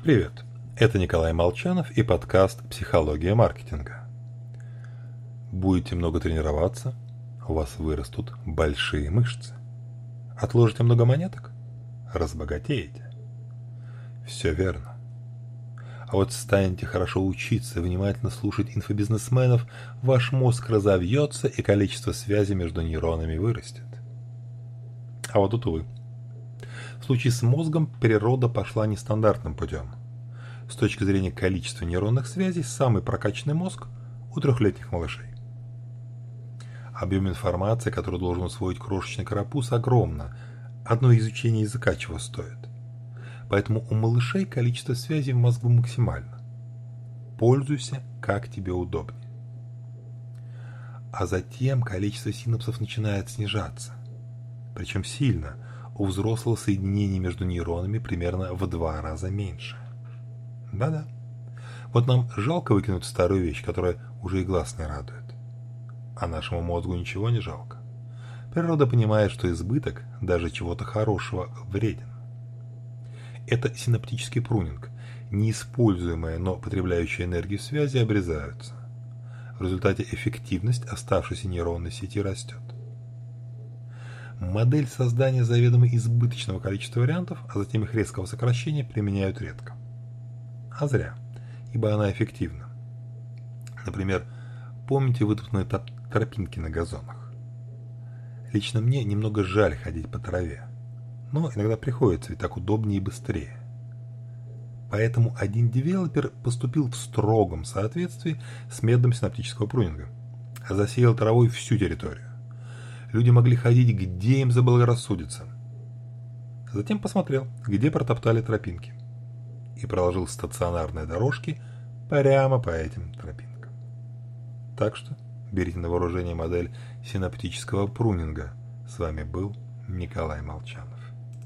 Привет, это Николай Молчанов и подкаст «Психология маркетинга». Будете много тренироваться, у вас вырастут большие мышцы. Отложите много монеток – разбогатеете. Все верно. А вот станете хорошо учиться, внимательно слушать инфобизнесменов, ваш мозг разовьется и количество связей между нейронами вырастет. А вот тут, увы. В случае с мозгом природа пошла нестандартным путем. С точки зрения количества нейронных связей, самый прокачанный мозг у трехлетних малышей. Объем информации, который должен усвоить крошечный карапуз, огромно. Одно изучение языка чего стоит. Поэтому у малышей количество связей в мозгу максимально. Пользуйся, как тебе удобнее. А затем количество синапсов начинает снижаться. Причем сильно. У взрослого соединение между нейронами примерно в два раза меньше. Да-да. Вот нам жалко выкинуть старую вещь, которая уже и глаз не радует. А нашему мозгу ничего не жалко. Природа понимает, что избыток даже чего-то хорошего вреден. Это синаптический прунинг. Неиспользуемые, но потребляющие энергию связи обрезаются. В результате эффективность оставшейся нейронной сети растет. Модель создания заведомо избыточного количества вариантов, а затем их резкого сокращения применяют редко. А зря, ибо она эффективна. Например, помните вытоптанные тропинки на газонах? Лично мне немного жаль ходить по траве, но иногда приходится, ведь так удобнее и быстрее. Поэтому один девелопер поступил в строгом соответствии с методом синаптического прунинга, а засеял травой всю территорию. Люди могли ходить, где им заблагорассудится. Затем посмотрел, где протоптали тропинки и проложил стационарные дорожки прямо по этим тропинкам. Так что берите на вооружение модель синаптического прунинга. С вами был Николай Молчанов.